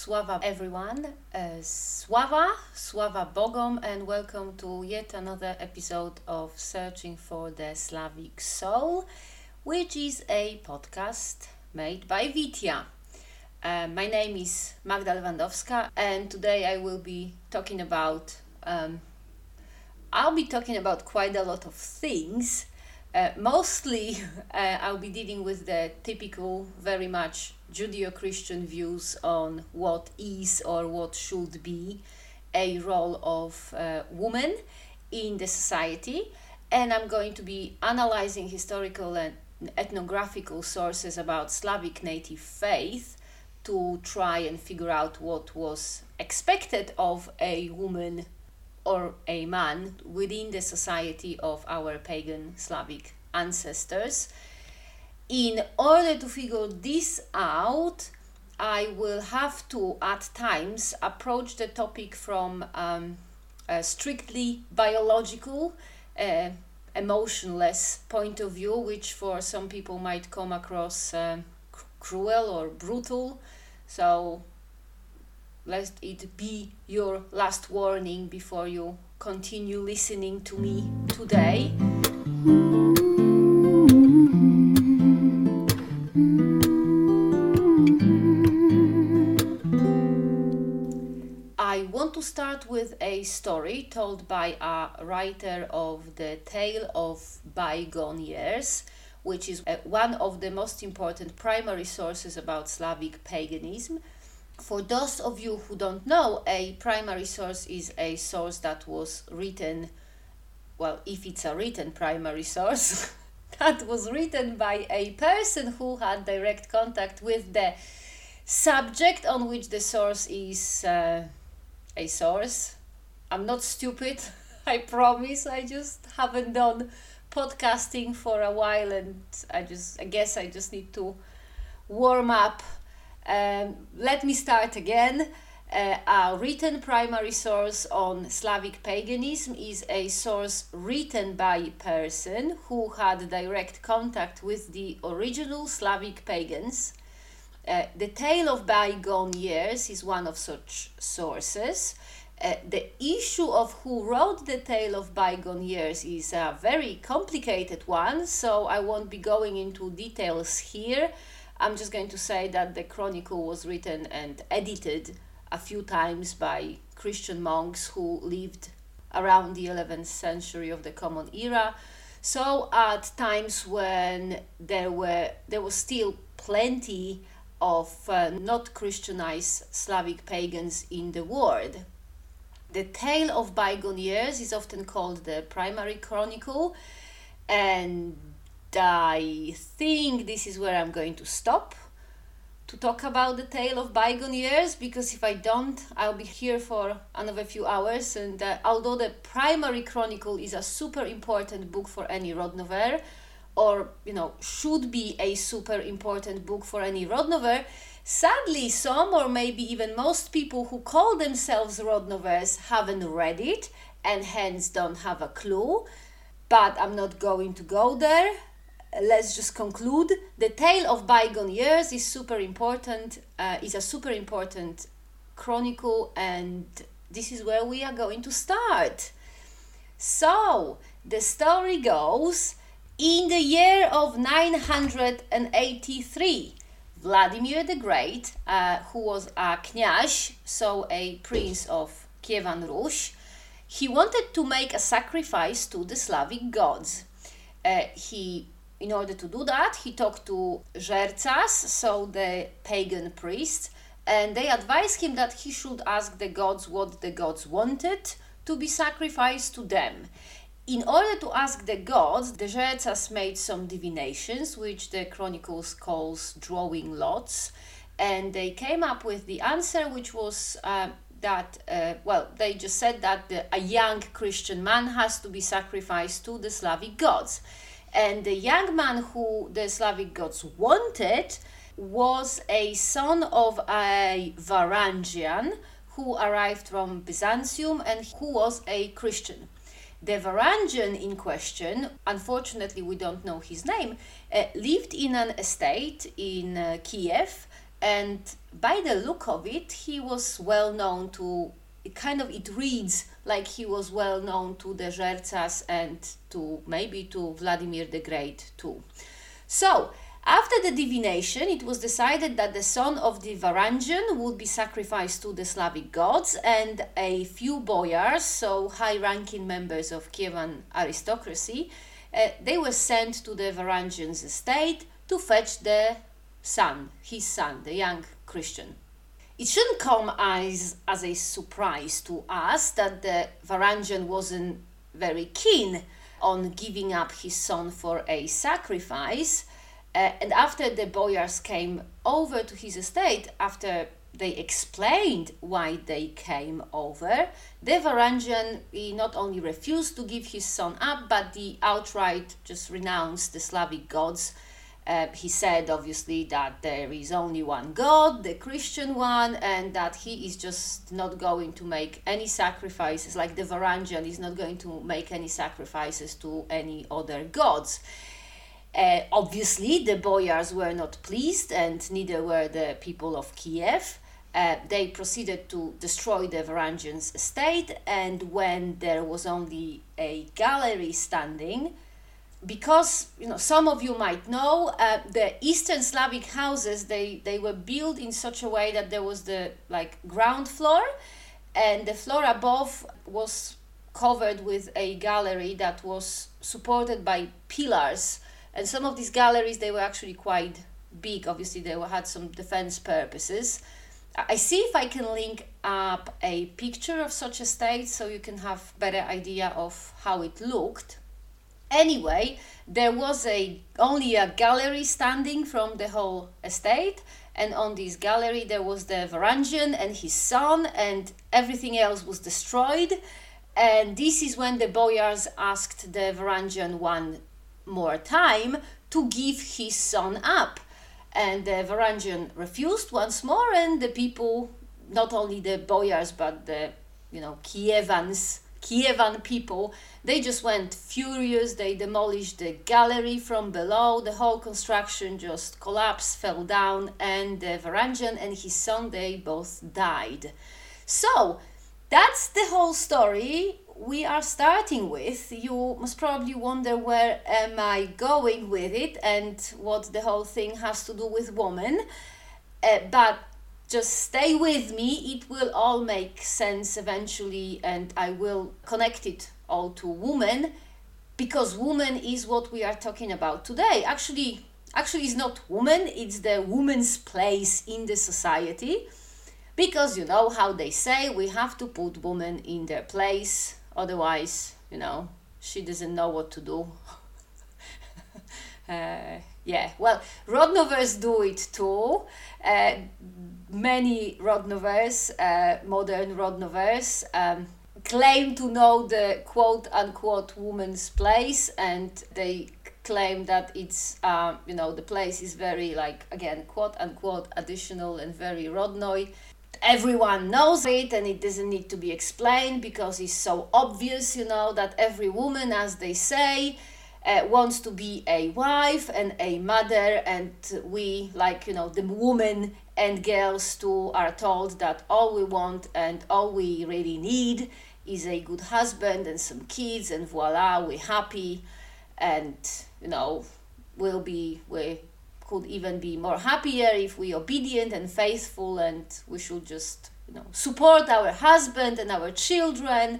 Sława everyone. Uh, Sława, Sława Bogom, and welcome to yet another episode of Searching for the Slavic Soul, which is a podcast made by Vitya. Uh, my name is Magda Lewandowska, and today I will be talking about. Um, I'll be talking about quite a lot of things. Uh, mostly, uh, I'll be dealing with the typical, very much Judeo Christian views on what is or what should be a role of uh, woman in the society. And I'm going to be analyzing historical and ethnographical sources about Slavic native faith to try and figure out what was expected of a woman or a man within the society of our pagan Slavic ancestors in order to figure this out, I will have to at times approach the topic from um, a strictly biological, uh, emotionless point of view, which for some people might come across uh, cruel or brutal. So let it be your last warning before you continue listening to me today. To start with a story told by a writer of the Tale of Bygone Years, which is uh, one of the most important primary sources about Slavic paganism. For those of you who don't know, a primary source is a source that was written, well, if it's a written primary source, that was written by a person who had direct contact with the subject on which the source is. Uh, a source. I'm not stupid, I promise. I just haven't done podcasting for a while and I just I guess I just need to warm up. Um, let me start again. Uh, a written primary source on Slavic paganism is a source written by a person who had direct contact with the original Slavic pagans uh, the Tale of Bygone Years is one of such sources. Uh, the issue of who wrote the Tale of Bygone Years is a very complicated one, so I won't be going into details here. I'm just going to say that the chronicle was written and edited a few times by Christian monks who lived around the 11th century of the Common Era. So at times when there were there was still plenty of uh, not Christianized Slavic pagans in the world. The tale of bygone years is often called the primary chronicle, and I think this is where I'm going to stop to talk about the tale of bygone years because if I don't, I'll be here for another few hours. And uh, although the primary chronicle is a super important book for any Rodnover, or you know should be a super important book for any Rodnover. Sadly, some or maybe even most people who call themselves Rodnovers haven't read it and hence don't have a clue. But I'm not going to go there. Let's just conclude. The tale of bygone years is super important. Uh, is a super important chronicle, and this is where we are going to start. So the story goes in the year of 983, Vladimir the Great, uh, who was a knyaz, so a prince of Kievan Rus, he wanted to make a sacrifice to the Slavic gods. Uh, he, in order to do that, he talked to Żercas, so the pagan priests, and they advised him that he should ask the gods what the gods wanted to be sacrificed to them in order to ask the gods, the Żercas made some divinations, which the Chronicles calls drawing lots, and they came up with the answer, which was uh, that, uh, well, they just said that the, a young Christian man has to be sacrificed to the Slavic gods. And the young man who the Slavic gods wanted was a son of a Varangian who arrived from Byzantium and who was a Christian. The Varangian in question, unfortunately we don't know his name, uh, lived in an estate in uh, Kiev and by the look of it, he was well known to. Kind of it reads like he was well known to the Żercas and to maybe to Vladimir the Great too. So after the divination, it was decided that the son of the Varangian would be sacrificed to the Slavic gods, and a few boyars, so high ranking members of Kievan aristocracy, uh, they were sent to the Varangian's estate to fetch the son, his son, the young Christian. It shouldn't come as, as a surprise to us that the Varangian wasn't very keen on giving up his son for a sacrifice uh, and after the boyars came over to his estate, after they explained why they came over, the Varangian he not only refused to give his son up, but he outright just renounced the Slavic gods. Uh, he said obviously that there is only one God, the Christian one, and that he is just not going to make any sacrifices, like the Varangian is not going to make any sacrifices to any other gods. Uh, obviously, the boyars were not pleased, and neither were the people of Kiev. Uh, they proceeded to destroy the Varangians' estate, and when there was only a gallery standing, because you know some of you might know uh, the Eastern Slavic houses they they were built in such a way that there was the like ground floor, and the floor above was covered with a gallery that was supported by pillars and some of these galleries they were actually quite big. Obviously they had some defense purposes. I see if i can link up a picture of such a state so you can have better idea of how it looked. Anyway there was a only a gallery standing from the whole estate. And on this gallery there was the varangian and his son and everything else was destroyed. And this is when the boyars asked the varangian one more time to give his son up. And the Varangian refused once more, and the people, not only the boyars, but the you know Kievans, Kievan people, they just went furious. They demolished the gallery from below. The whole construction just collapsed, fell down, and the Varangian and his son they both died. So that's the whole story we are starting with, you must probably wonder where am I going with it and what the whole thing has to do with women. Uh, but just stay with me, it will all make sense eventually, and I will connect it all to women because woman is what we are talking about today. Actually, actually, it's not woman, it's the woman's place in the society. Because you know how they say we have to put women in their place Otherwise, you know, she doesn't know what to do. uh, yeah, well, Rodnovers do it too. Uh, many Rodnovers, uh, modern Rodnovers, um, claim to know the quote unquote woman's place and they claim that it's uh, you know the place is very like again quote unquote additional and very rodnoi everyone knows it and it doesn't need to be explained because it's so obvious, you know, that every woman, as they say, uh, wants to be a wife and a mother, and we, like, you know, the women and girls too, are told that all we want and all we really need is a good husband and some kids, and voila, we're happy, and, you know, we'll be, we could even be more happier if we obedient and faithful and we should just you know support our husband and our children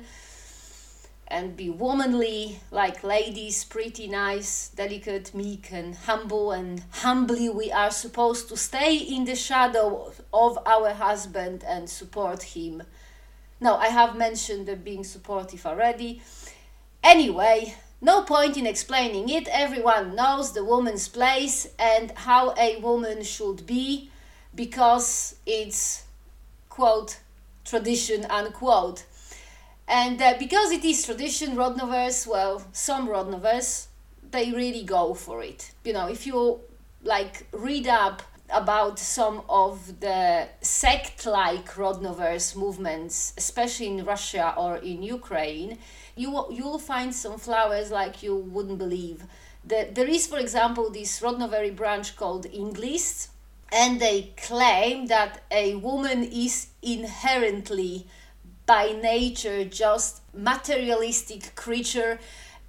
and be womanly like ladies pretty nice delicate meek and humble and humbly we are supposed to stay in the shadow of our husband and support him. Now i have mentioned the being supportive already. Anyway no point in explaining it, everyone knows the woman's place and how a woman should be because it's, quote, tradition, unquote. And uh, because it is tradition, Rodnovers, well, some Rodnovers, they really go for it. You know, if you like read up about some of the sect like Rodnovers movements, especially in Russia or in Ukraine, you you'll find some flowers like you wouldn't believe. The, there is, for example, this Rodnovery branch called Ynglist. and they claim that a woman is inherently by nature just materialistic creature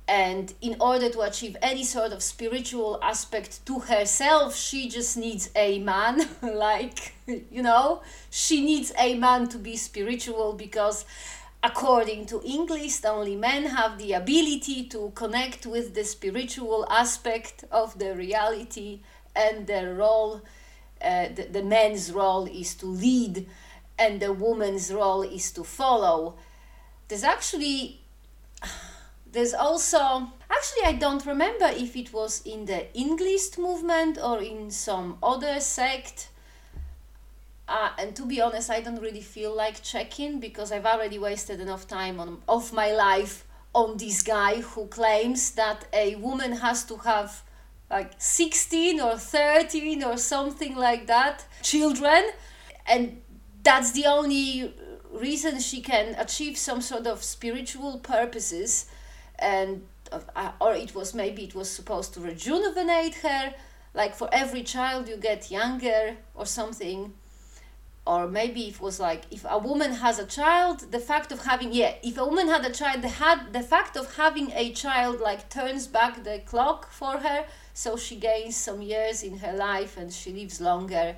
and in order to achieve any sort of spiritual aspect to herself she just needs a man like you know she needs a man to be spiritual because according to Ynglism only men have the ability to connect with the spiritual aspect of the reality and their role uh, the, the man's role is to lead and the woman's role is to follow. There's actually there's also actually i don't remember if it was in the Ynglism movement or in some other sect uh, and to be honest i don't really feel like checking because i've already wasted enough time on, of my life on this guy who claims that a woman has to have like 16 or 13 or something like that children. And that's the only reason she can achieve some sort of spiritual purposes. And uh, or it was maybe it was supposed to rejuvenate her. Like for every child you get younger or something or maybe it was like if a woman has a child the fact of having yeah if a woman had a child the had the fact of having a child like turns back the clock for her so she gains some years in her life and she lives longer.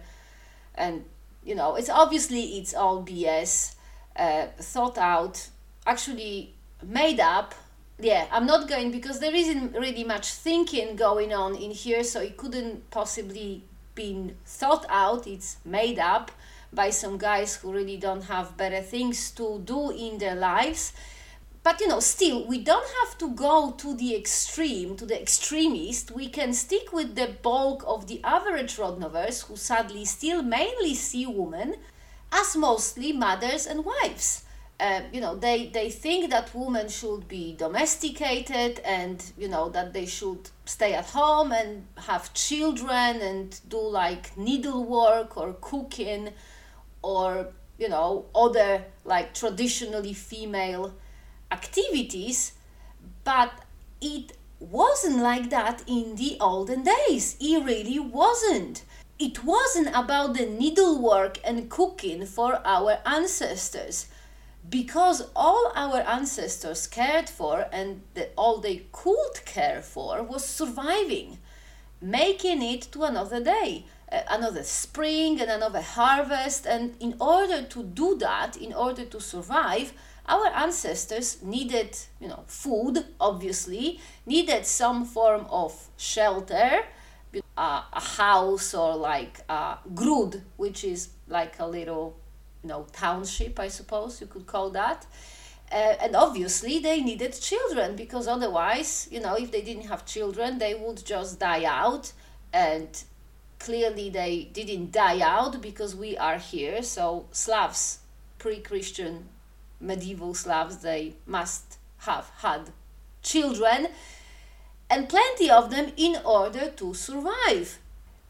And you know it's obviously it's all bs uh, thought out actually made up. Yeah i'm not going because there isn't really much thinking going on in here so it couldn't possibly been thought out it's made up by some guys who really don't have better things to do in their lives. But you know still we don't have to go to the extreme to the extremist. We can stick with the bulk of the average rodnovers who sadly still mainly see women as mostly mothers and wives. Uh, you know they they think that women should be domesticated and you know that they should stay at home and have children and do like needlework or cooking or you know other like traditionally female activities, but it wasn't like that in the olden days. It really wasn't. It wasn't about the needlework and cooking for our ancestors because all our ancestors cared for and the, all they could care for was surviving, making it to another day, another spring, and another harvest. And in order to do that, in order to survive, our ancestors needed you know food obviously needed some form of shelter uh, a house or like a gród which is like a little you know township i suppose you could call that uh, and obviously they needed children because otherwise you know if they didn't have children they would just die out and clearly they didn't die out because we are here so slavs pre-christian medieval Slavs, they must have had children and plenty of them in order to survive.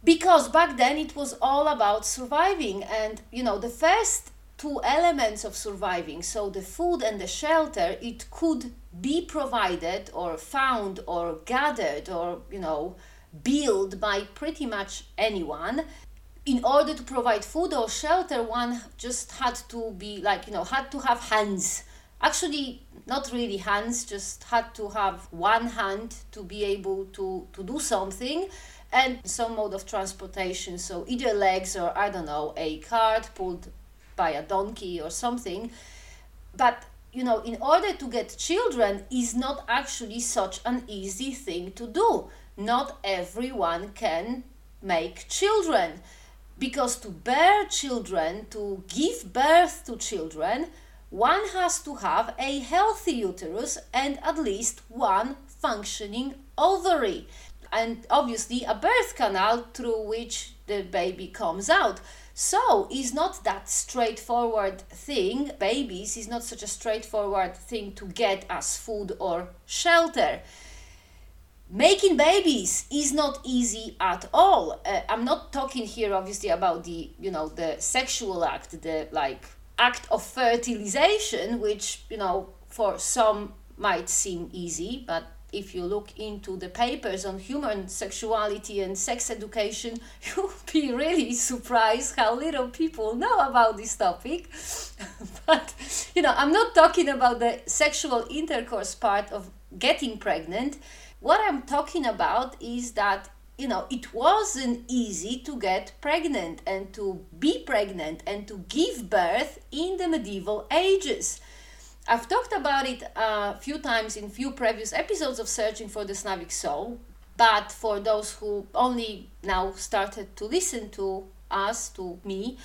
Because back then it was all about surviving, and you know, the first two elements of surviving, so the food and the shelter, it could be provided or found or gathered or you know, built by pretty much anyone in order to provide food or shelter, one just had to be like, you know, had to have hands. Actually, not really hands, just had to have one hand to be able to, to do something and some mode of transportation. So either legs or, I don't know, a cart pulled by a donkey or something. But you know, in order to get children is not actually such an easy thing to do. Not everyone can make children because to bear children, to give birth to children, one has to have a healthy uterus and at least one functioning ovary. And obviously, a birth canal through which the baby comes out. So, is not that straightforward thing. Babies is not such a straightforward thing to get as food or shelter making babies is not easy at all uh, i'm not talking here obviously about the you know the sexual act the like act of fertilization which you know for some might seem easy but if you look into the papers on human sexuality and sex education, you'll be really surprised how little people know about this topic. but, you know, I'm not talking about the sexual intercourse part of getting pregnant. What I'm talking about is that you know, it wasn't easy to get pregnant and to be pregnant and to give birth in the medieval ages. I've talked about it a few times in few previous episodes of Searching for the Slavic Soul, but for those who only now started to listen to us, to me,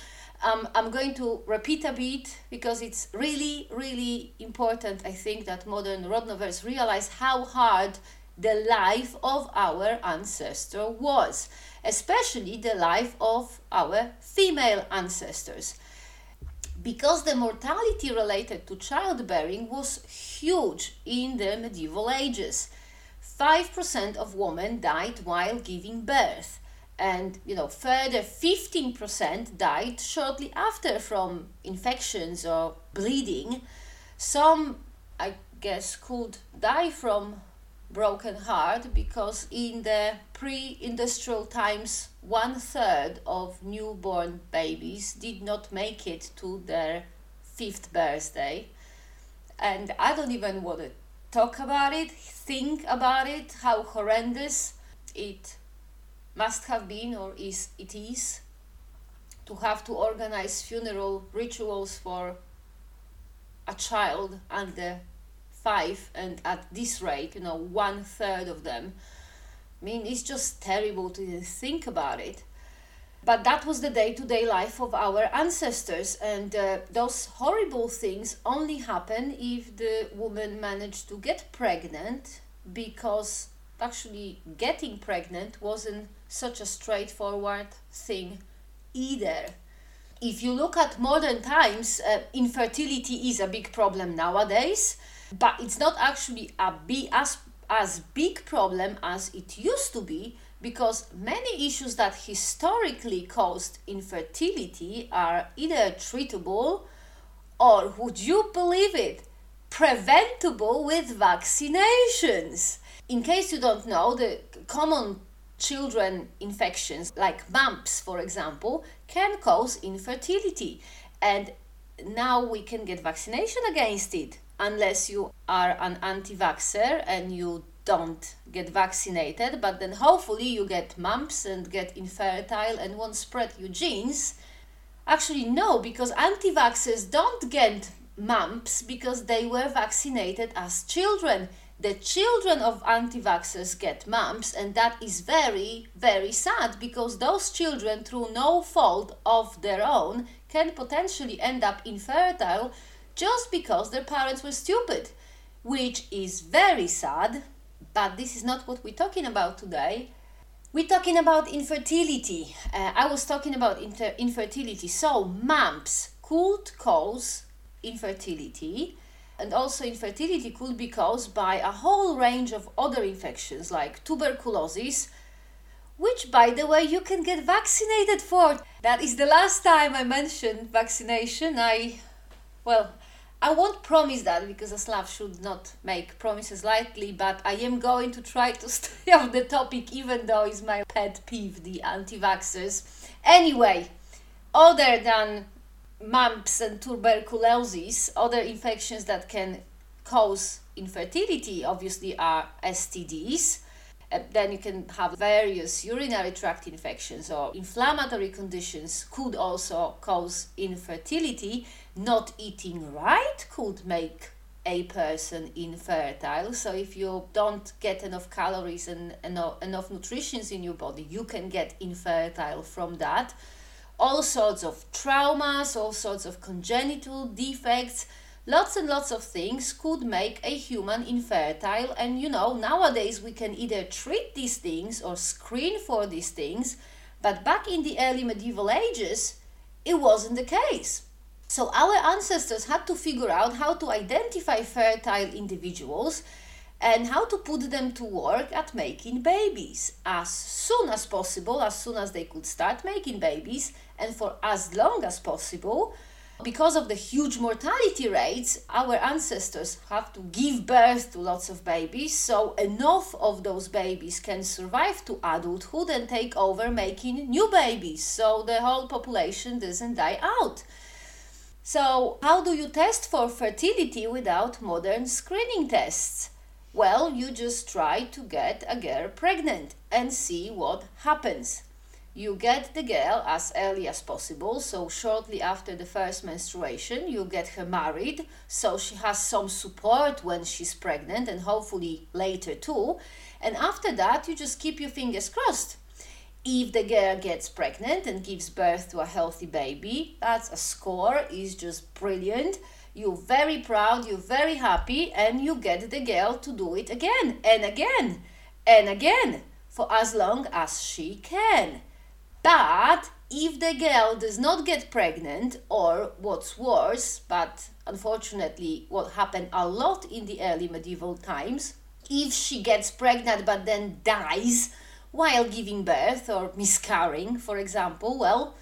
um, I'm going to repeat a bit because it's really, really important. I think that modern Rodnovers realize how hard the life of our ancestor was, especially the life of our female ancestors. Because the mortality related to childbearing was huge in the medieval ages. 5% of women died while giving birth and you know further 15% died shortly after from infections or bleeding some i guess could die from broken heart because in the pre-industrial times one third of newborn babies did not make it to their fifth birthday. And i don't even want to talk about it think about it how horrendous it must have been or is it is to have to organize funeral rituals for a child under five and at this rate you know one third of them. I mean it's just terrible to think about it. But that was the day-to-day life of our ancestors and uh, those horrible things only happen if the woman managed to get pregnant because actually getting pregnant wasn't such a straightforward thing either. If you look at modern times uh, infertility is a big problem nowadays but it's not actually a big, as, as big problem as it used to be because many issues that historically caused infertility are either treatable or would you believe it preventable with vaccinations. In case you don't know the common children infections like mumps for example can cause infertility. And now we can get vaccination against it unless you are an anti vaxxer and you don't get vaccinated, but then hopefully you get mumps and get infertile and won't spread your genes. Actually, no, because anti vaxxers don't get mumps because they were vaccinated as children. The children of anti vaxxers get mumps, and that is very, very sad because those children, through no fault of their own, can potentially end up infertile just because their parents were stupid, which is very sad, but this is not what we're talking about today. We're talking about infertility. Uh, I was talking about inter- infertility. So, mumps could cause infertility, and also infertility could be caused by a whole range of other infections like tuberculosis, which, by the way, you can get vaccinated for. That is the last time I mentioned vaccination. I, well, I won't promise that because a Slav should not make promises lightly, but I am going to try to stay off the topic even though it's my pet peeve, the anti vaxxers. Anyway, other than mumps and tuberculosis, other infections that can cause infertility obviously are STDs. Then you can have various urinary tract infections or inflammatory conditions could also cause infertility not eating right could make a person infertile. So if you don't get enough calories and enough, enough nutrition in your body, you can get infertile from that. All sorts of traumas, all sorts of congenital defects, lots and lots of things could make a human infertile. And you know, nowadays we can either treat these things or screen for these things, but back in the early medieval ages, it wasn't the case so our ancestors had to figure out how to identify fertile individuals and how to put them to work at making babies as soon as possible, as soon as they could start making babies, and for as long as possible, Because of the huge mortality rates, our ancestors have to give birth to lots of babies, so enough of those babies can survive to adulthood and take over making new babies, so the whole population doesn't die out. So, how do you test for fertility without modern screening tests? Well, you just try to get a girl pregnant and see what happens. You get the girl as early as possible so shortly after the first menstruation you get her married. So she has some support when she's pregnant and hopefully later too. And after that you just keep your fingers crossed if the girl gets pregnant and gives birth to a healthy baby that's a score is just brilliant. You're very proud you're very happy and you get the girl to do it again and again and again for as long as she can. But if the girl does not get pregnant, or what's worse, but unfortunately, what happened a lot in the early medieval times, if she gets pregnant but then dies while giving birth or miscarrying, for example, well,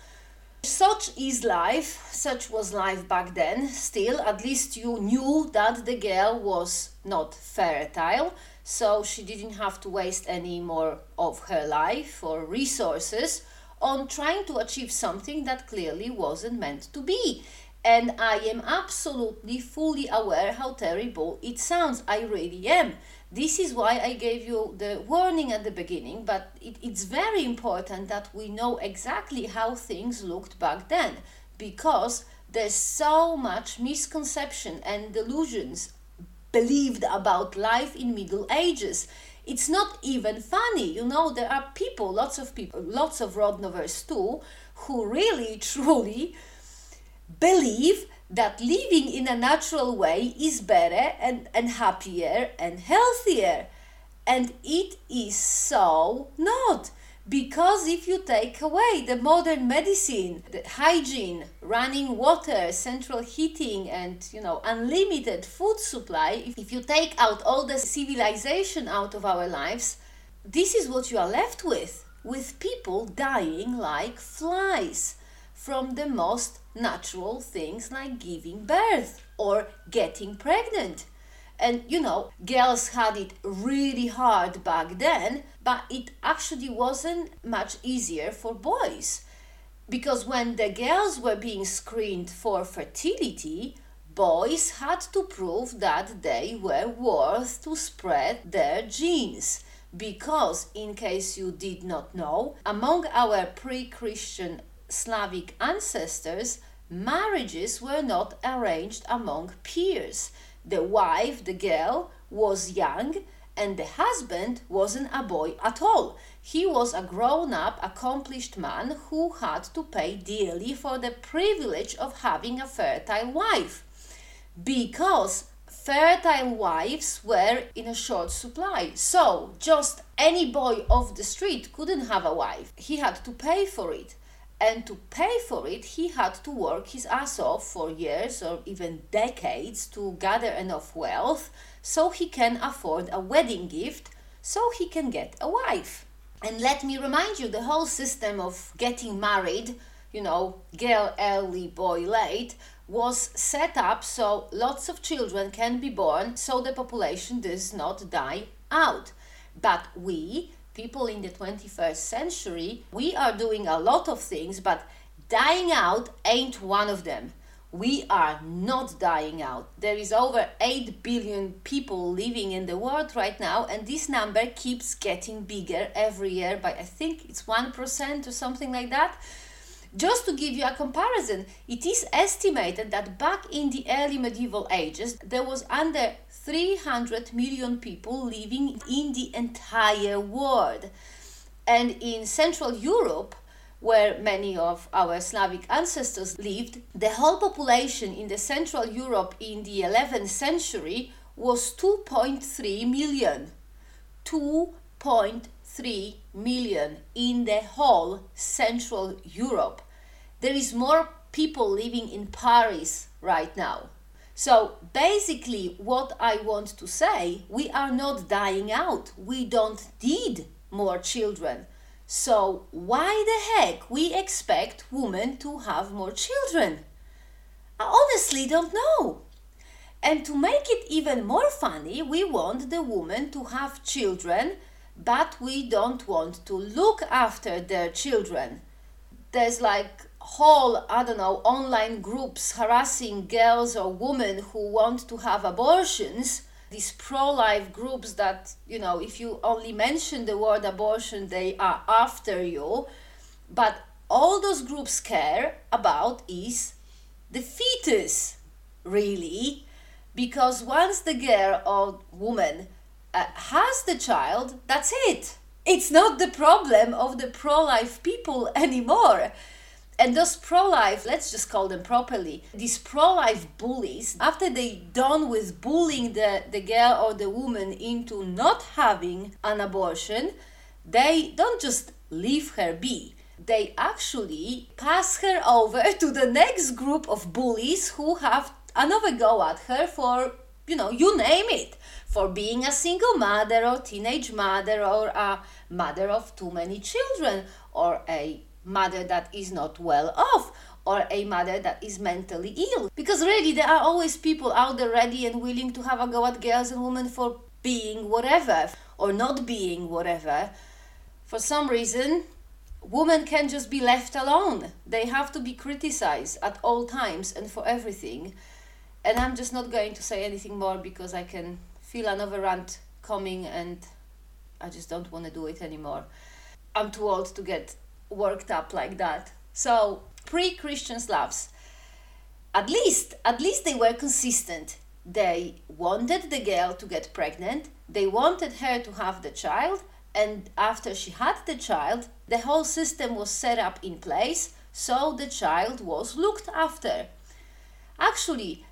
such is life, such was life back then. Still, at least you knew that the girl was not fertile, so she didn't have to waste any more of her life or resources on trying to achieve something that clearly wasn't meant to be. And I am absolutely fully aware how terrible it sounds. I really am. This is why I gave you the warning at the beginning, but it, it's very important that we know exactly how things looked back then because there's so much misconception and delusions believed about life in middle ages it's not even funny. You know, there are people, lots of people, lots of Rodnovers too, who really, truly believe that living in a natural way is better and, and happier and healthier. And it is so not. Because if you take away the modern medicine, the hygiene, running water, central heating, and you know unlimited food supply, if you take out all the civilization out of our lives, this is what you are left with, with people dying like flies from the most natural things like giving birth or getting pregnant. And you know, girls had it really hard back then, but it actually wasn't much easier for boys. Because when the girls were being screened for fertility, boys had to prove that they were worth to spread their genes. Because, in case you did not know, among our pre Christian Slavic ancestors, marriages were not arranged among peers the wife, the girl, was young and the husband wasn't a boy at all. He was a grown up, accomplished man who had to pay dearly for the privilege of having a fertile wife. Because fertile wives were in a short supply. So, just any boy off the street couldn't have a wife. He had to pay for it. And to pay for it, he had to work his ass off for years or even decades to gather enough wealth so he can afford a wedding gift, so he can get a wife. And let me remind you the whole system of getting married, you know, girl early, boy late, was set up so lots of children can be born so the population does not die out. But we, people in the 21st century, we are doing a lot of things, but dying out ain't one of them. We are not dying out. There is over 8 billion people living in the world right now, and this number keeps getting bigger every year by I think it's 1% or something like that. Just to give you a comparison, it is estimated that back in the early medieval ages, there was under 300 million people living in the entire world. And in Central Europe, where many of our Slavic ancestors lived, the whole population in the Central Europe in the 11th century was 2.3 million. 2.3 million in the whole Central Europe. There is more people living in Paris right now. So basically, what I want to say, we are not dying out. We don't need more children. So why the heck we expect women to have more children? I honestly don't know. And to make it even more funny, we want the woman to have children, but we don't want to look after their children. There's like whole, I don't know, online groups harassing girls or women who want to have abortions. These pro life groups that, you know, if you only mention the word abortion, they are after you. But all those groups care about is the fetus, really, because once the girl or woman uh, has the child, that's it. It's not the problem of the pro life people anymore. And those pro life, let's just call them properly, these pro life bullies, after they done with bullying the, the girl or the woman into not having an abortion, they don't just leave her be. They actually pass her over to the next group of bullies who have another go at her for, you know, you name it, for being a single mother or teenage mother or a mother of too many children or a mother that is not well off or a mother that is mentally ill. Because really, there are always people out there ready and willing to have a go at girls and women for being whatever or not being whatever. For some reason, women can't just be left alone. They have to be criticized at all times and for everything. And I'm just not going to say anything more because I can feel another rant coming and I just don't want to do it anymore. I'm too old to get worked up like that. So, pre-Christian Slavs, at least at least they were consistent. They wanted the girl to get pregnant. They wanted her to have the child and after she had the child, the whole system was set up in place so the child was looked after. Actually,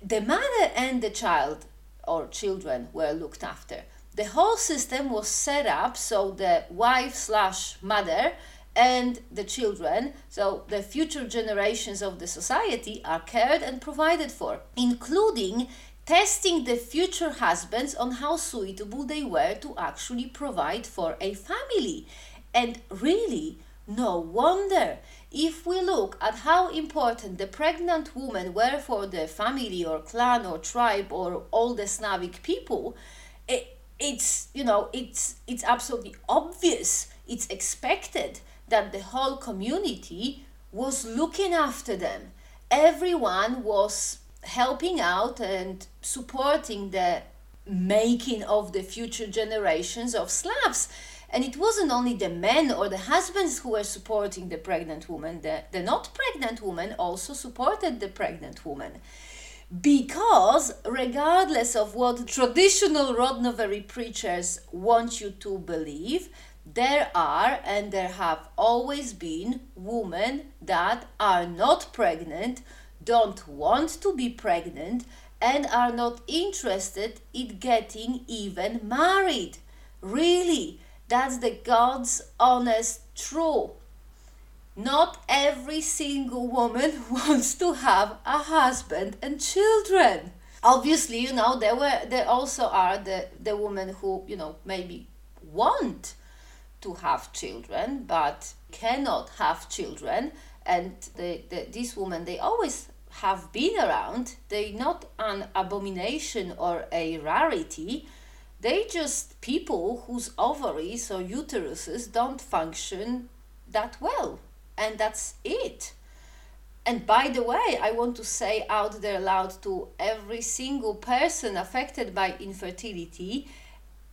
the mother and the child or children were looked after. The whole system was set up so the wife slash mother and the children, so the future generations of the society, are cared and provided for, including testing the future husbands on how suitable they were to actually provide for a family. And really, no wonder if we look at how important the pregnant women were for the family or clan or tribe or all the Slavic people, it, it's you know it's it's absolutely obvious, it's expected that the whole community was looking after them. Everyone was helping out and supporting the making of the future generations of Slavs. And it wasn't only the men or the husbands who were supporting the pregnant woman, the, the not pregnant woman also supported the pregnant woman. Because, regardless of what traditional Rodnovery preachers want you to believe, there are and there have always been women that are not pregnant don't want to be pregnant and are not interested in getting even married. Really, that's the God's honest truth. Not every single woman wants to have a husband and children. Obviously, you know, there were there also are the, the women who, you know, maybe want to have children but cannot have children and the, the, this woman they always have been around, they're not an abomination or a rarity. They just people whose ovaries or uteruses don't function that well. And that's it. And by the way, I want to say out there loud to every single person affected by infertility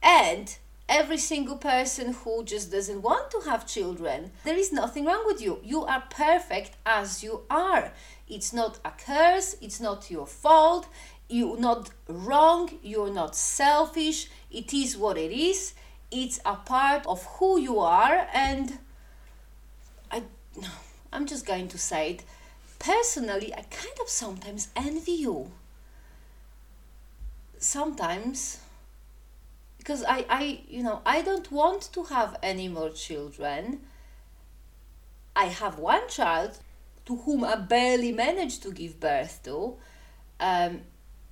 and every single person who just doesn't want to have children. There is nothing wrong with you. You are perfect as you are. It's not a curse, it's not your fault, you're not wrong, you're not selfish. It is what it is. It's a part of who you are and I I'm just going to say it. Personally, I kind of sometimes envy you. Sometimes because I, I you know i don't want to have any more children. I have one child to whom i barely managed to give birth to. Um,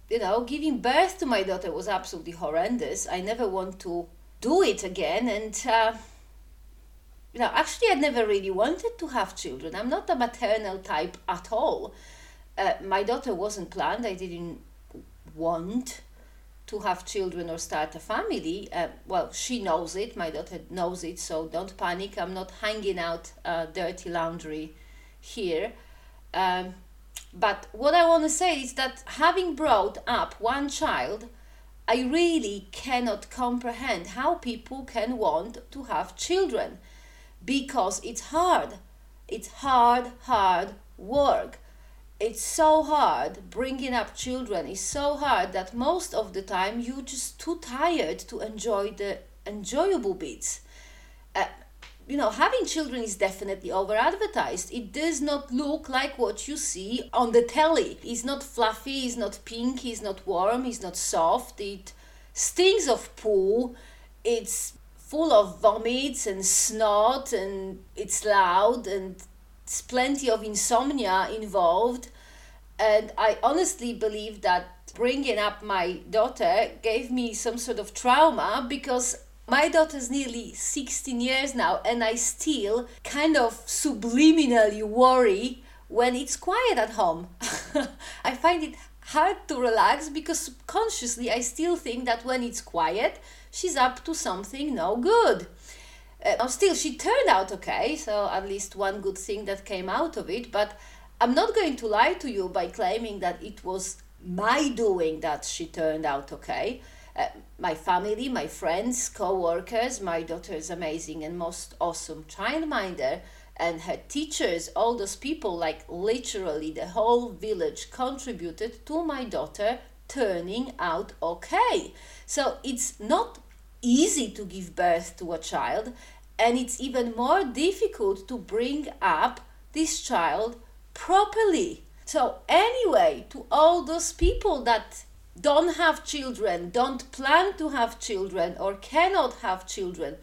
you know giving birth to my daughter was absolutely horrendous. I never want to do it again. And uh, you know actually i never really wanted to have children. I'm not a maternal type at all. Uh, my daughter wasn't planned. I didn't want to have children or start a family. Uh, well, she knows it. My daughter knows it. So don't panic. I'm not hanging out uh, dirty laundry here. Um, but what I want to say is that having brought up one child, I really cannot comprehend how people can want to have children because it's hard. It's hard, hard work. It's so hard. Bringing up children is so hard that most of the time you're just too tired to enjoy the enjoyable bits. Uh, you know, having children is definitely over advertised. It does not look like what you see on the telly. It's not fluffy, it's not pink, it's not warm, it's not soft. It stings of poo. It's full of vomits and snot and it's loud and it's plenty of insomnia involved. And I honestly believe that bringing up my daughter gave me some sort of trauma because my daughter's nearly 16 years now, and I still kind of subliminally worry when it's quiet at home. I find it hard to relax because subconsciously I still think that when it's quiet, she's up to something no good. Uh, still, she turned out okay, so at least one good thing that came out of it, but I'm not going to lie to you by claiming that it was my doing that she turned out okay uh, my family, my friends, co-workers, my daughter is amazing and most awesome childminder and her teachers, all those people, like literally the whole village contributed to my daughter turning out okay. So it's not easy to give birth to a child, and it's even more difficult to bring up this child properly. So, anyway, to all those people that don't have children, don't plan to have children, or cannot have children,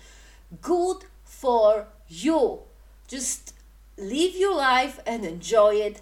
good for you. Just live your life and enjoy it.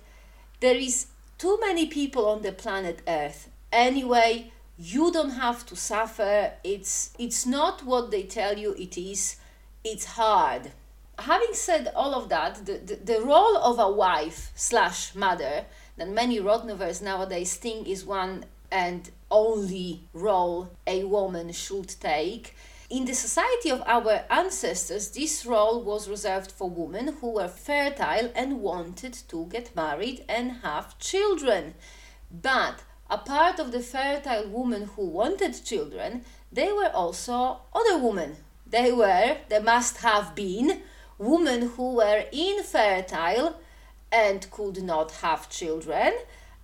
There is too many people on the planet Earth. Anyway, you don't have to suffer. It's it's not what they tell you it is. It's hard. Having said all of that, the, the, the role of a wife slash mother that many Rodnovers nowadays think is one and only role a woman should take. In the society of our ancestors, this role was reserved for women who were fertile and wanted to get married and have children. But a part of the fertile women who wanted children, they were also other women. They were, they must have been, women who were infertile and could not have children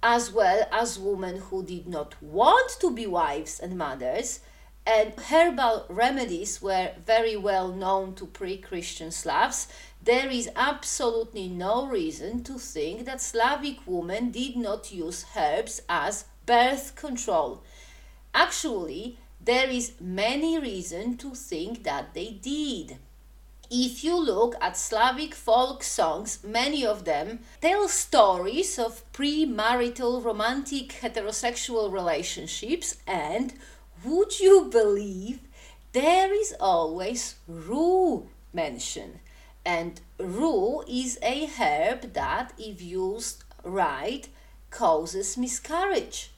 as well as women who did not want to be wives and mothers. And herbal remedies were very well known to pre Christian Slavs. There is absolutely no reason to think that Slavic women did not use herbs as birth control. Actually, there is many reason to think that they did if you look at Slavic folk songs, many of them tell stories of premarital romantic heterosexual relationships, and would you believe there is always rue mentioned? And rue is a herb that, if used right, causes miscarriage.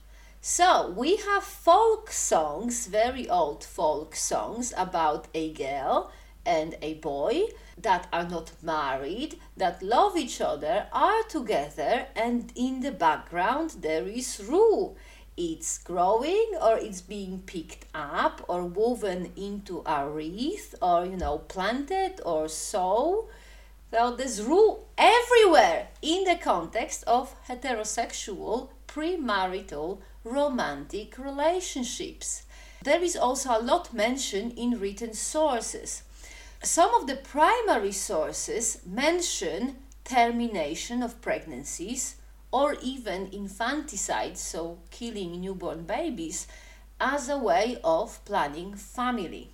So we have folk songs, very old folk songs about a girl and a boy that are not married, that love each other, are together, and in the background there is rue. It's growing or it's being picked up or woven into a wreath or, you know, planted or so. So there's rue everywhere in the context of heterosexual premarital romantic relationships. There is also a lot mentioned in written sources some of the primary sources mention termination of pregnancies or even infanticide, so killing newborn babies, as a way of planning family.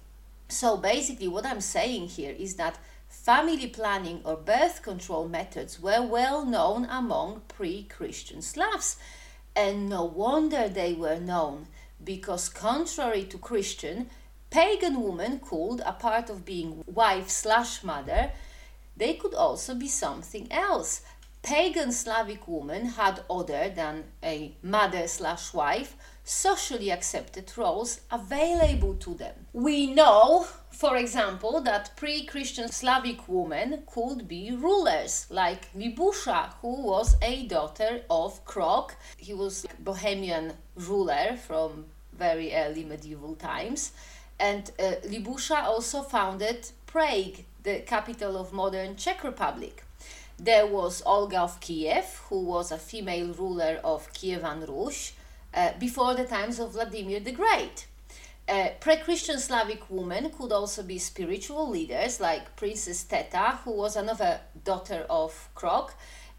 So basically, what I'm saying here is that family planning or birth control methods were well known among pre Christian Slavs. And no wonder they were known, because contrary to Christian, pagan could, a part of being wife slash mother, they could also be something else. Pagan Slavic women had other than a mother slash wife socially accepted roles available to them. We know, for example, that pre Christian Slavic women could be rulers, like Libusha, who was a daughter of Krok. He was Bohemian ruler from very early medieval times. And uh, Libusha also founded Prague, the capital of modern Czech Republic. There was Olga of Kiev, who was a female ruler of Kievan Rus uh, before the times of Vladimir the Great. Uh, pre-Christian Slavic women could also be spiritual leaders, like Princess Teta, who was another daughter of Krok,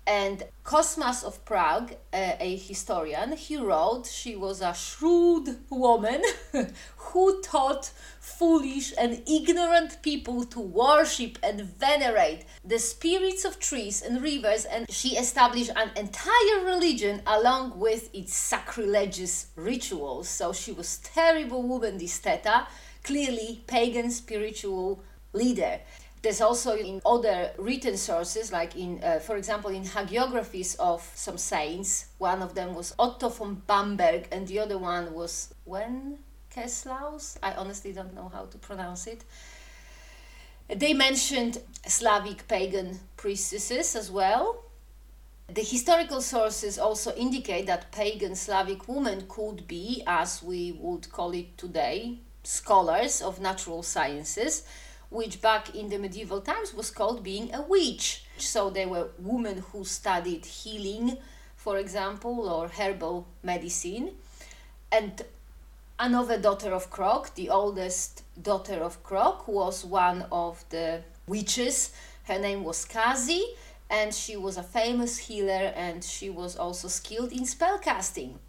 and Cosmas of Prague, a historian, he wrote she was a shrewd woman who taught foolish and ignorant people to worship and venerate the spirits of trees and rivers, and she established an entire religion along with its sacrilegious rituals. So she was terrible woman, this Teta, clearly pagan spiritual leader. There's also in other written sources, like in, uh, for example, in hagiographies of some saints. One of them was Otto von Bamberg, and the other one was Wenceslaus. I honestly don't know how to pronounce it. They mentioned Slavic pagan priestesses as well. The historical sources also indicate that pagan Slavic women could be, as we would call it today, scholars of natural sciences which back in the medieval times was called being a witch. So they were women who studied healing, for example, or herbal medicine. And another daughter of Krok, the oldest daughter of Krok, was one of the witches. Her name was Kazi, and she was a famous healer and she was also skilled in spell casting.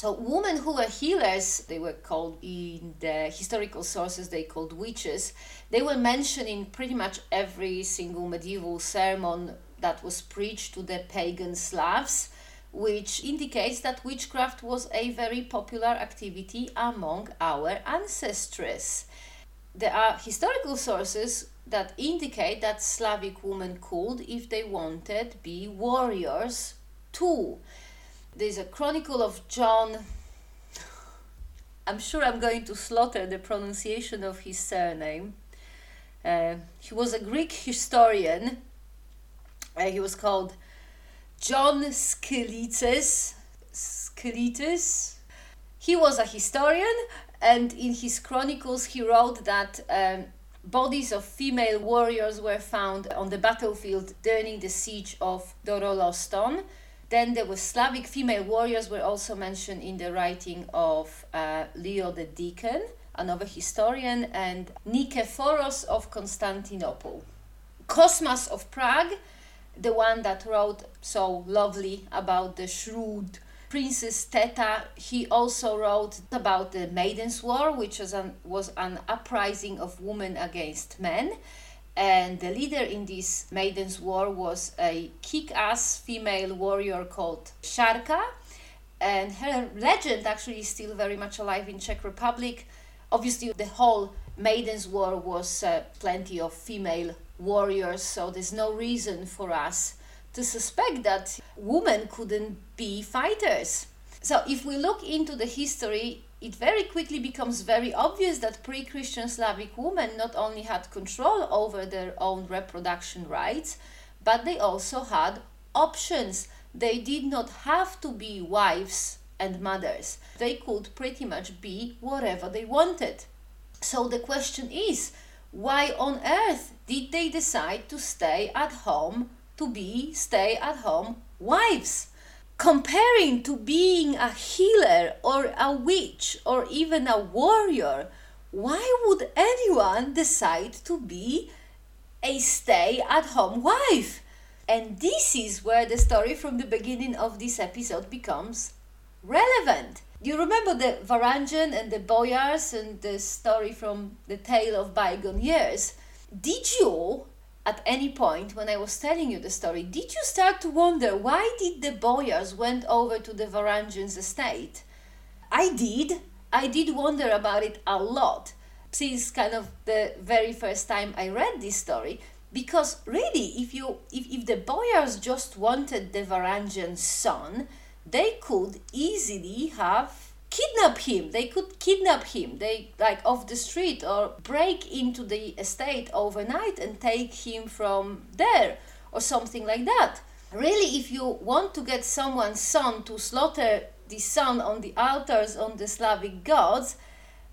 So women who were healers, they were called in the historical sources, they called witches. They were mentioned in pretty much every single medieval sermon that was preached to the pagan Slavs, which indicates that witchcraft was a very popular activity among our ancestors. There are historical sources that indicate that Slavic women could, if they wanted, be warriors too there's a chronicle of John. I'm sure I'm going to slaughter the pronunciation of his surname. Uh, he was a Greek historian. Uh, he was called John Skylitzes. Skylitzes. He was a historian, and in his chronicles, he wrote that um, bodies of female warriors were found on the battlefield during the siege of Dorostolon then there was Slavic female warriors were also mentioned in the writing of uh, Leo the Deacon, another historian, and Nikephoros of Constantinople. Cosmas of Prague, the one that wrote so lovely about the shrewd Princess Teta, he also wrote about the Maidens' War, which was an, was an uprising of women against men and the leader in this Maiden's War was a kick ass female warrior called Sharka. And her legend actually is still very much alive in Czech Republic. Obviously, the whole Maiden's War was uh, plenty of female warriors, so there's no reason for us to suspect that women couldn't be fighters. So, if we look into the history, it very quickly becomes very obvious that pre Christian Slavic women not only had control over their own reproduction rights, but they also had options. They did not have to be wives and mothers, they could pretty much be whatever they wanted. So the question is why on earth did they decide to stay at home to be stay at home wives? Comparing to being a healer or a witch or even a warrior, why would anyone decide to be a stay at home wife? And this is where the story from the beginning of this episode becomes relevant. You remember the Varangian and the Boyars and the story from the tale of bygone years? Did you at any point when I was telling you the story, did you start to wonder why did the Boyars went over to the Varangians' estate? I did. I did wonder about it a lot since kind of the very first time I read this story because really if you if, if the boyars just wanted the varangian son they could easily have kidnap him. They could kidnap him. They like off the street or break into the estate overnight and take him from there or something like that. Really if you want to get someone's son to slaughter the son on the altars on the slavic gods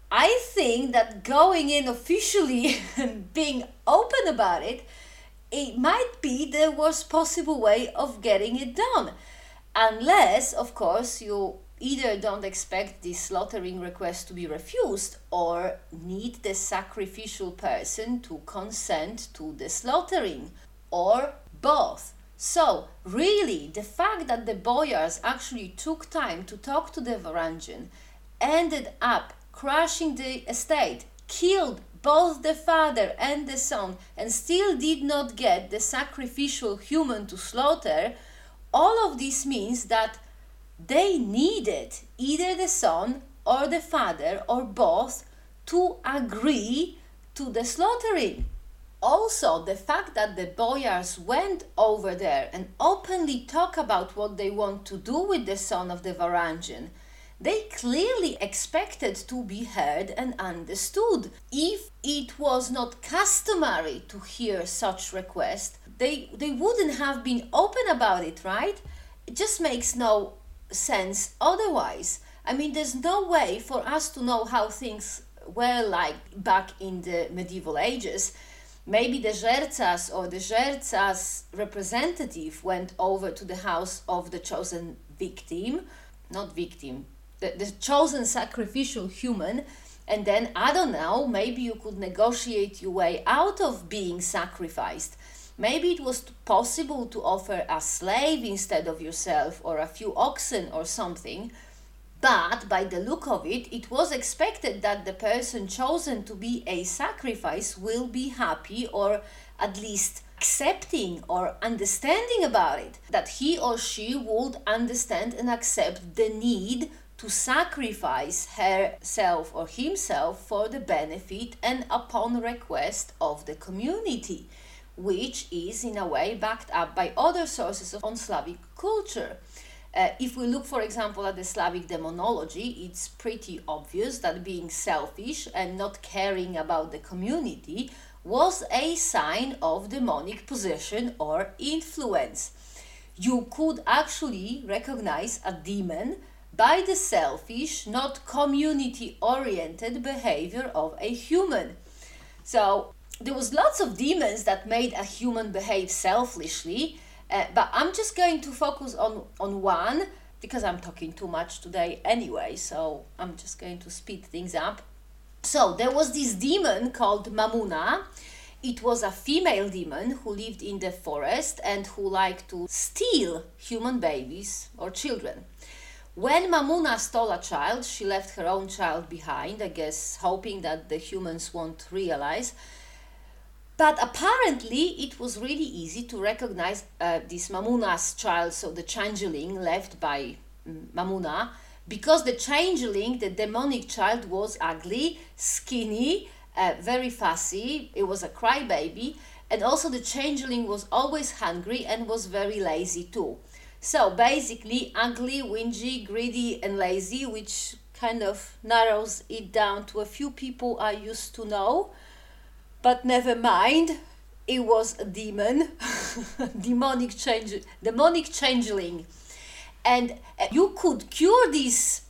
i think that going in officially and being open about it it might be the worst possible way of getting it done. Unless of course you either don't expect the slaughtering request to be refused or need the sacrificial person to consent to the slaughtering, or both. So, really, the fact that the boyars actually took time to talk to the Varangian ended up crashing the estate, killed both the father and the son, and still did not get the sacrificial human to slaughter, all of this means that they needed either the son or the father or both to agree to the slaughtering. Also, the fact that the boyars went over there and openly talk about what they want to do with the son of the Varangian, they clearly expected to be heard and understood. If it was not customary to hear such request, they, they wouldn't have been open about it, right? It just makes no sense otherwise. I mean, there's no way for us to know how things were like back in the medieval ages. Maybe the Żercas or the Żercas representative went over to the house of the chosen victim, not victim, the, the chosen sacrificial human, and then I don't know, maybe you could negotiate your way out of being sacrificed. Maybe it was possible to offer a slave instead of yourself or a few oxen or something, but by the look of it, it was expected that the person chosen to be a sacrifice will be happy or at least accepting or understanding about it, that he or she would understand and accept the need to sacrifice herself or himself for the benefit and upon request of the community which is in a way backed up by other sources of on Slavic culture. Uh, if we look, for example, at the Slavic demonology, it's pretty obvious that being selfish and not caring about the community was a sign of demonic possession or influence. You could actually recognize a demon by the selfish, not community oriented behavior of a human. So, there was lots of demons that made a human behave selfishly uh, but i'm just going to focus on on one because i'm talking too much today anyway so i'm just going to speed things up so there was this demon called mamuna it was a female demon who lived in the forest and who liked to steal human babies or children when Mamuna stole a child, she left her own child behind, I guess, hoping that the humans won't realize. But apparently, it was really easy to recognize uh, this Mamuna's child, so the changeling left by mm, Mamuna, because the changeling, the demonic child, was ugly, skinny, uh, very fussy. It was a crybaby, and also the changeling was always hungry and was very lazy too. So basically, ugly, whingy, greedy, and lazy, which kind of narrows it down to a few people I used to know. But never mind, it was a demon, demonic change, demonic changeling, and uh, you could cure this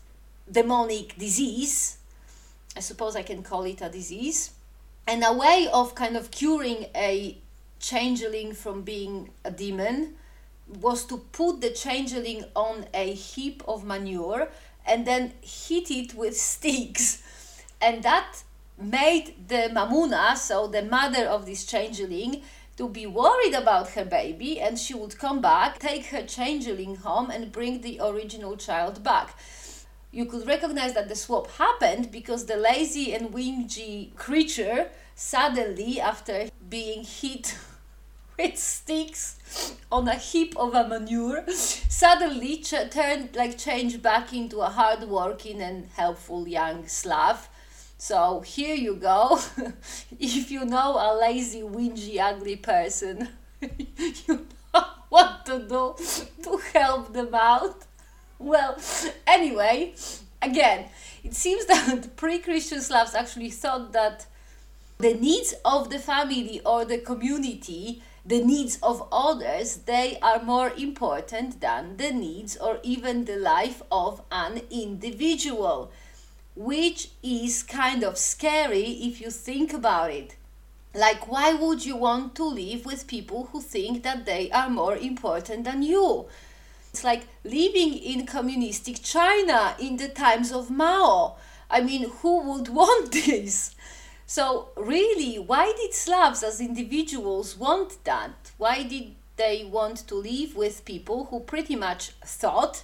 demonic disease. I suppose I can call it a disease, and a way of kind of curing a changeling from being a demon was to put the changeling on a heap of manure and then hit it with sticks and that made the Mamuna, so the mother of this changeling, to be worried about her baby and she would come back, take her changeling home, and bring the original child back. You could recognize that the swap happened because the lazy and whingy creature suddenly, after being hit with sticks on a heap of a manure, suddenly ch- turned like changed back into a hard-working and helpful young Slav So here you go. if you know a lazy, whingy, ugly person, you know what to do to help them out. Well, anyway, again, it seems that pre Christian Slavs actually thought that the needs of the family or the community the needs of others they are more important than the needs or even the life of an individual which is kind of scary if you think about it. Like why would you want to live with people who think that they are more important than you? It's like living in communistic china in the times of mao. I mean who would want this? So, really, why did Slavs as individuals want that? Why did they want to live with people who pretty much thought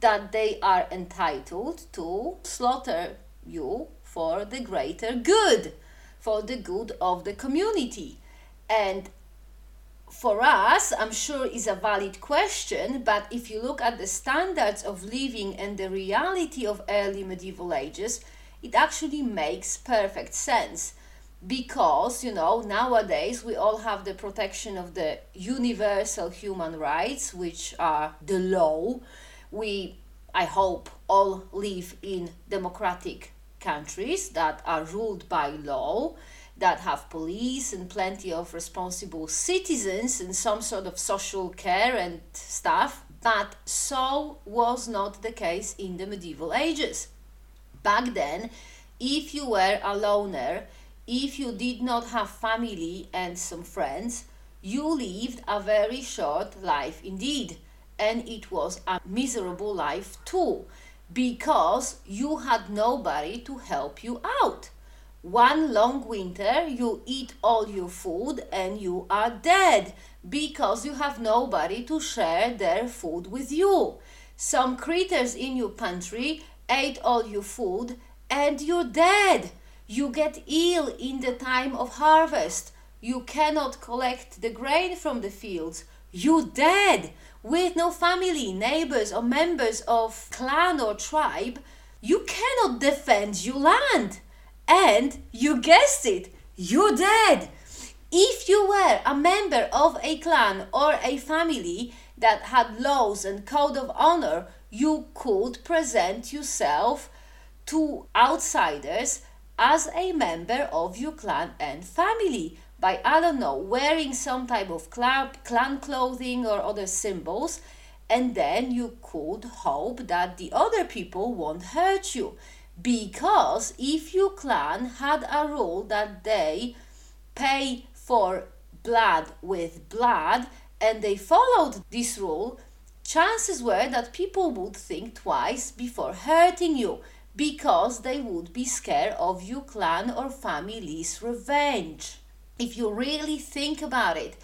that they are entitled to slaughter you for the greater good, for the good of the community? And for us, I'm sure is a valid question, but if you look at the standards of living and the reality of early medieval ages, it actually makes perfect sense because you know nowadays we all have the protection of the universal human rights which are the law we i hope all live in democratic countries that are ruled by law that have police and plenty of responsible citizens and some sort of social care and stuff but so was not the case in the medieval ages back then, if you were a loner, if you did not have family and some friends, you lived a very short life indeed. And it was a miserable life too, because you had nobody to help you out. One long winter, you eat all your food and you are dead because you have nobody to share their food with you. Some critters in your pantry ate all your food, and you're dead. You get ill in the time of harvest. You cannot collect the grain from the fields. You're dead. With no family, neighbors, or members of clan or tribe, you cannot defend your land. And you guessed it, you're dead. If you were a member of a clan or a family that had laws and code of honor, you could present yourself to outsiders as a member of your clan and family by I don't know wearing some type of clan, clan clothing or other symbols and then you could hope that the other people won't hurt you because if your clan had a rule that they pay for blood with blood and they followed this rule chances were that people would think twice before hurting you because they would be scared of your clan or family's revenge. If you really think about it,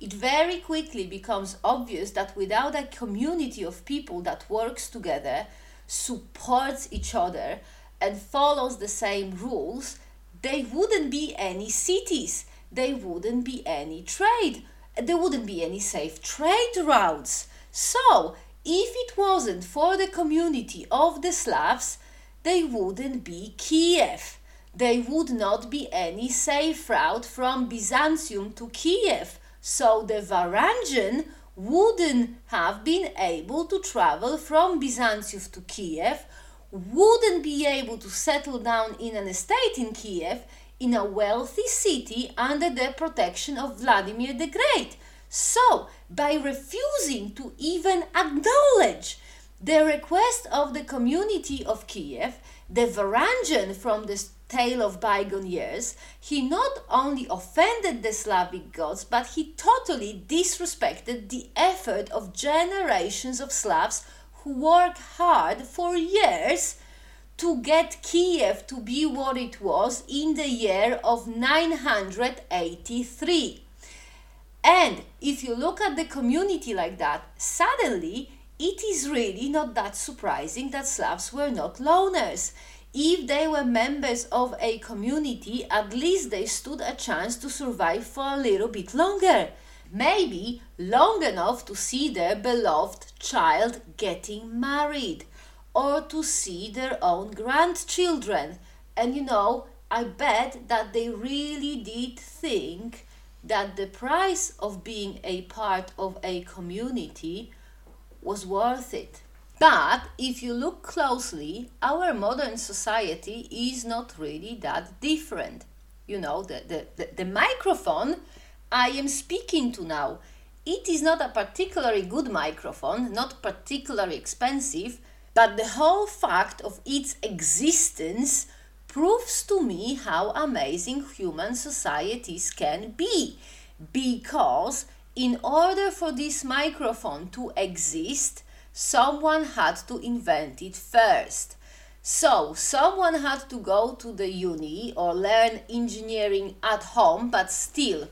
it very quickly becomes obvious that without a community of people that works together, supports each other, and follows the same rules, there wouldn't be any cities, there wouldn't be any trade, there wouldn't be any safe trade routes. So, if it wasn't for the community of the Slavs, they wouldn't be Kiev. There would not be any safe route from Byzantium to Kiev, so the Varangian wouldn't have been able to travel from Byzantium to Kiev, wouldn't be able to settle down in an estate in Kiev, in a wealthy city under the protection of Vladimir the Great. So, by refusing to even acknowledge the request of the community of Kiev, the Varangian from the tale of bygone years, he not only offended the Slavic gods, but he totally disrespected the effort of generations of Slavs who worked hard for years to get Kiev to be what it was in the year of 983. And if you look at the community like that, suddenly it is really not that surprising that Slavs were not loners. If they were members of a community, at least they stood a chance to survive for a little bit longer. Maybe long enough to see their beloved child getting married, or to see their own grandchildren, And you know, I bet that they really did think that the price of being a part of a community was worth it. But if you look closely, our modern society is not really that different. You know, the, the, the, the microphone I am speaking to now, it is not a particularly good microphone, not particularly expensive, but the whole fact of its existence proves to me how amazing human societies can be. Because in order for this microphone to exist, someone had to invent it first. So, someone had to go to the uni or learn engineering at home, but still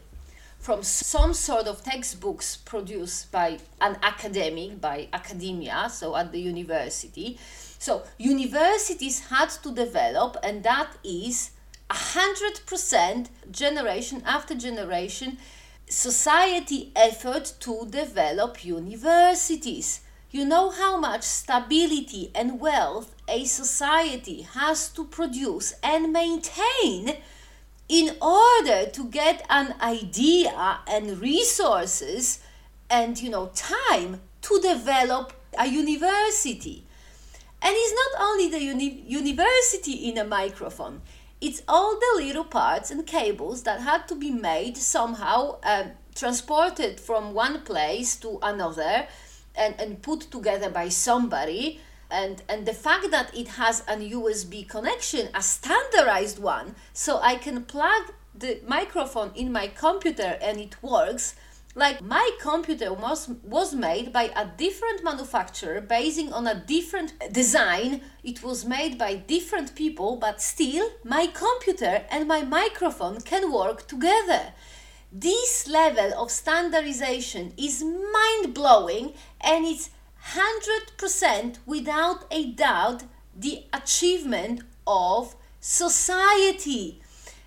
from some sort of textbooks produced by an academic, by academia, so at the university. So universities had to develop, and that is a hundred percent generation after generation society effort to develop universities. You know how much stability and wealth a society has to produce and maintain in order to get an idea and resources and you know time to develop a university. And it's not only the uni- university in a microphone. It's all the little parts and cables that had to be made somehow uh, transported from one place to another and, and put together by somebody and and the fact that it has an USB connection, a standardized one, so I can plug the microphone in my computer and it works. Like my computer was was made by a different manufacturer basing on a different design. It was made by different people, but still my computer and my microphone can work together. This level of standardization is mind blowing and it's 100% without a doubt the achievement of society.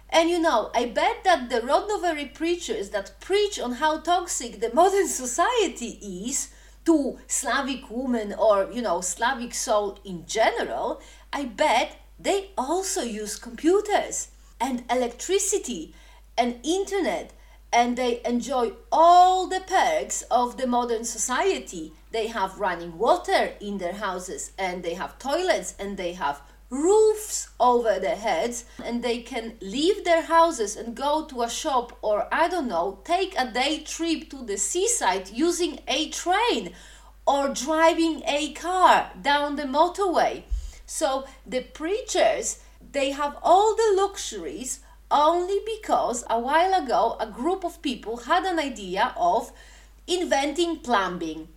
And you know, I bet that the Rodnovery preachers that preach on how toxic the modern society is to Slavic women or, you know, Slavic soul in general, I bet they also use computers and electricity and internet and they enjoy all the perks of the modern society. They have running water in their houses, and they have toilets, and they have roofs over their heads, and they can leave their houses and go to a shop or, I don't know, take a day trip to the seaside using a train or driving a car down the motorway. So the preachers, they have all the luxuries only because a while ago a group of people had an idea of inventing plumbing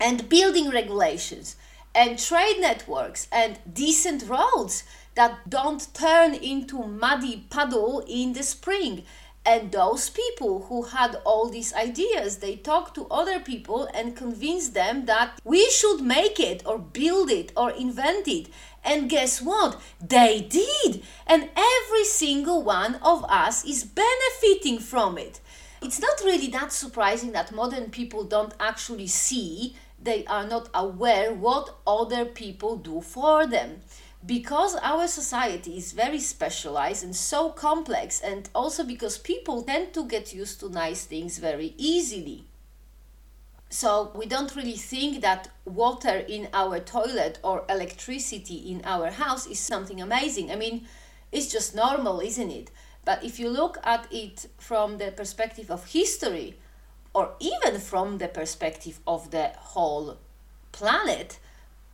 and building regulations and trade networks and decent roads that don't turn into muddy puddle in the spring. And those people who had all these ideas they talked to other people and convinced them that we should make it or build it or invent it and guess what? They did. And every single one of us is benefiting from it. It's not really that surprising that modern people don't actually see, they are not aware what other people do for them. Because our society is very specialized and so complex, and also because people tend to get used to nice things very easily. So we don't really think that water in our toilet or electricity in our house is something amazing. I mean, it's just normal, isn't it? But if you look at it from the perspective of history, or even from the perspective of the whole planet,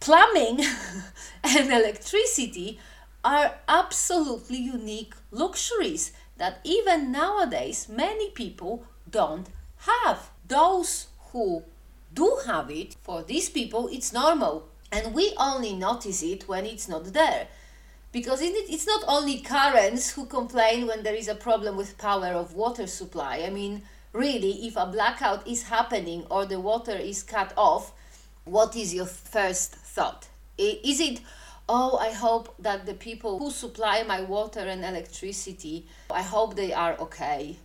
plumbing and electricity are absolutely unique luxuries that even nowadays many people don't have. Those who do have it, for these people, it's normal. And we only notice it when it's not there. Because it's not only Karens who complain when there is a problem with power of water supply. I mean, really, if a blackout is happening or the water is cut off, what is your first thought? Is it, oh, I hope that the people who supply my water and electricity, I hope they are okay.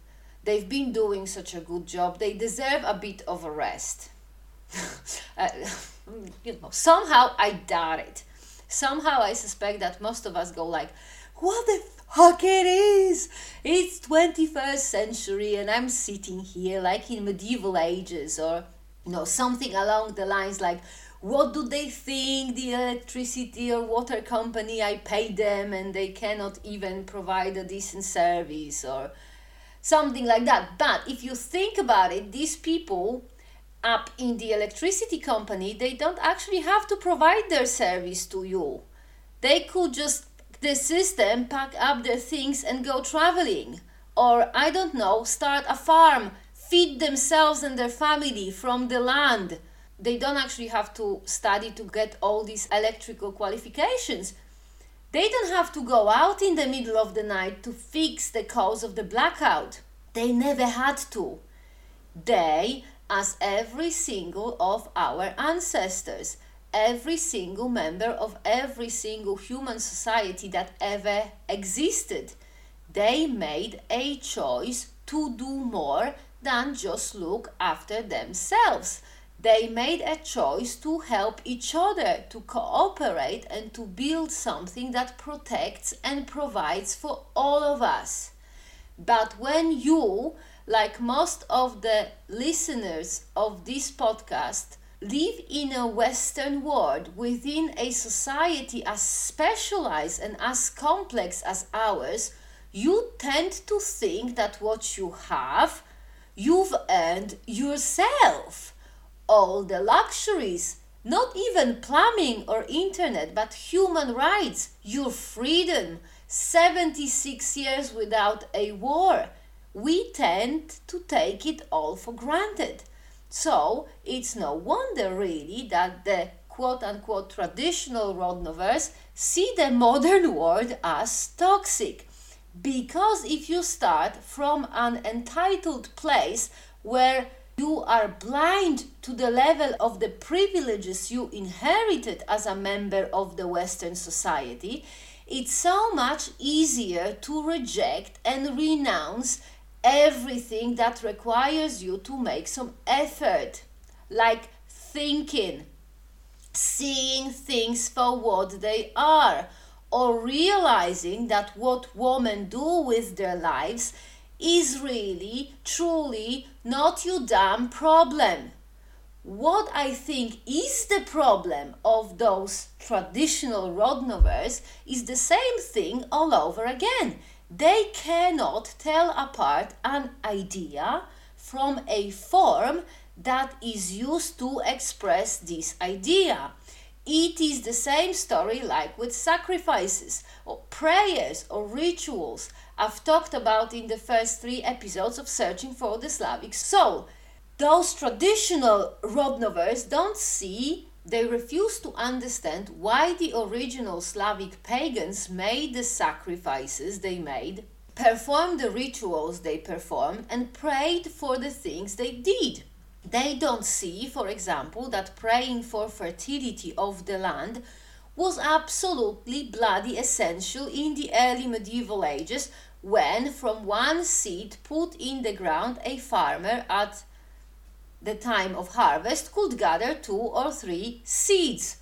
They've been doing such a good job. They deserve a bit of a rest. uh, you know, somehow I doubt it. Somehow I suspect that most of us go like, what the fuck it is? It's 21st century and I'm sitting here like in medieval ages or you know something along the lines like what do they think the electricity or water company I pay them and they cannot even provide a decent service or something like that. But if you think about it, these people up in the electricity company, they don't actually have to provide their service to you. They could just the system pack up their things and go traveling or I don't know, start a farm, feed themselves and their family from the land they don't actually have to study to get all these electrical qualifications. They don't have to go out in the middle of the night to fix the cause of the blackout. They never had to. They, as every single of our ancestors, every single member of every single human society that ever existed, they made a choice to do more than just look after themselves they made a choice to help each other, to cooperate, and to build something that protects and provides for all of us. But when you, like most of the listeners of this podcast, live in a Western world within a society as specialized and as complex as ours, you tend to think that what you have, you've earned yourself all the luxuries, not even plumbing or internet, but human rights, your freedom, 76 years without a war. We tend to take it all for granted. So it's no wonder really that the quote unquote traditional Rodnovers see the modern world as toxic. Because if you start from an entitled place where you are blind to the level of the privileges you inherited as a member of the Western society, it's so much easier to reject and renounce everything that requires you to make some effort, like thinking, seeing things for what they are, or realizing that what women do with their lives is really, truly not your damn problem. What I think is the problem of those traditional Rodnovers is the same thing all over again. They cannot tell apart an idea from a form that is used to express this idea. It is the same story like with sacrifices or prayers or rituals I've talked about in the first three episodes of Searching for the Slavic Soul. Those traditional Rodnovers don't see, they refuse to understand why the original Slavic pagans made the sacrifices they made, performed the rituals they performed, and prayed for the things they did. They don't see, for example, that praying for fertility of the land was absolutely bloody essential in the early medieval ages when from one seed put in the ground a farmer at the time of harvest could gather two or three seeds.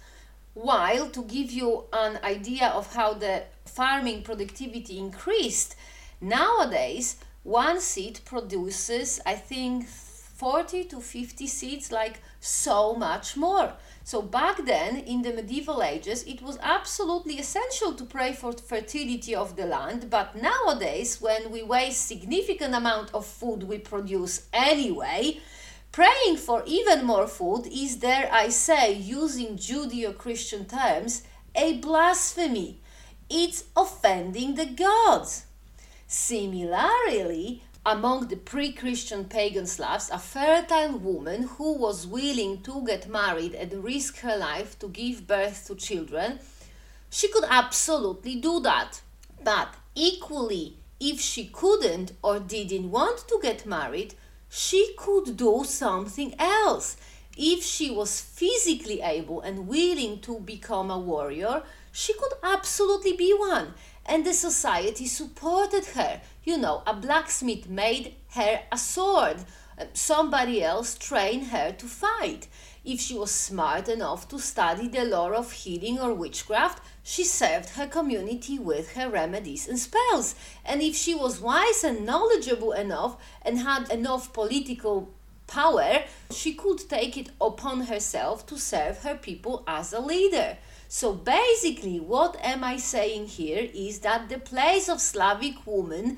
While to give you an idea of how the farming productivity increased, nowadays one seed produces, I think, 40 to 50 seeds, like so much more. So back then, in the medieval ages, it was absolutely essential to pray for fertility of the land. But nowadays, when we waste significant amount of food we produce anyway, praying for even more food is, dare I say, using Judeo-Christian terms, a blasphemy. It's offending the gods. Similarly, among the pre Christian pagan Slavs, a fertile woman who was willing to get married and risk her life to give birth to children, she could absolutely do that. But equally, if she couldn't or didn't want to get married, she could do something else. If she was physically able and willing to become a warrior, she could absolutely be one and the society supported her. You know, a blacksmith made her a sword, um, somebody else trained her to fight. If she was smart enough to study the lore of healing or witchcraft, she served her community with her remedies and spells. And if she was wise and knowledgeable enough and had enough political power, she could take it upon herself to serve her people as a leader. So basically, what am I saying here is that the place of Slavic woman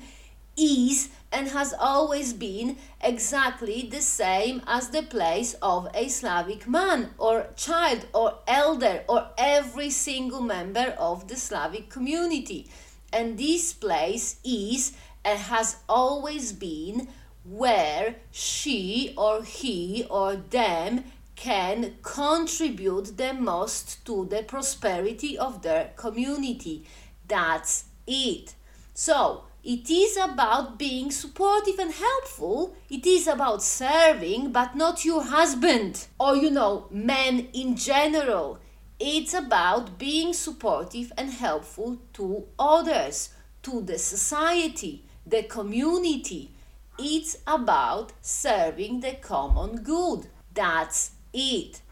is and has always been exactly the same as the place of a Slavic man or child or elder or every single member of the Slavic community. And this place is and has always been where she or he or them can contribute the most to the prosperity of their community. That's it. So, it is about being supportive and helpful. It is about serving, but not your husband or, you know, men in general. It's about being supportive and helpful to others, to the society, the community. It's about serving the common good. That's it.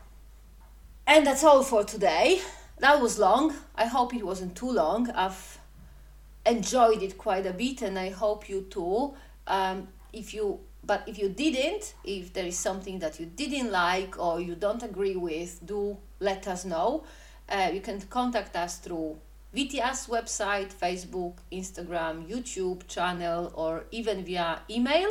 And that's all for today. That was long. I hope it wasn't too long. I've enjoyed it quite a bit, and I hope you too. Um, if you but if you didn't, if there is something that you didn't like or you don't agree with, do let us know. Uh, you can contact us through VTS website, Facebook, Instagram, YouTube channel, or even via email.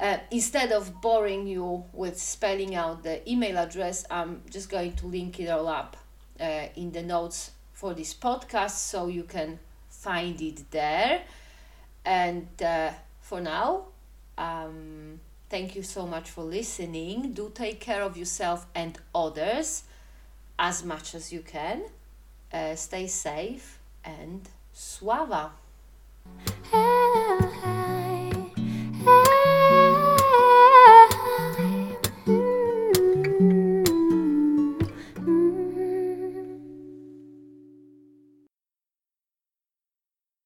Uh, instead of boring you with spelling out the email address, I'm just going to link it all up uh, in the notes for this podcast so you can find it there. And uh, for now, um, thank you so much for listening. Do take care of yourself and others as much as you can. Uh, stay safe and sława.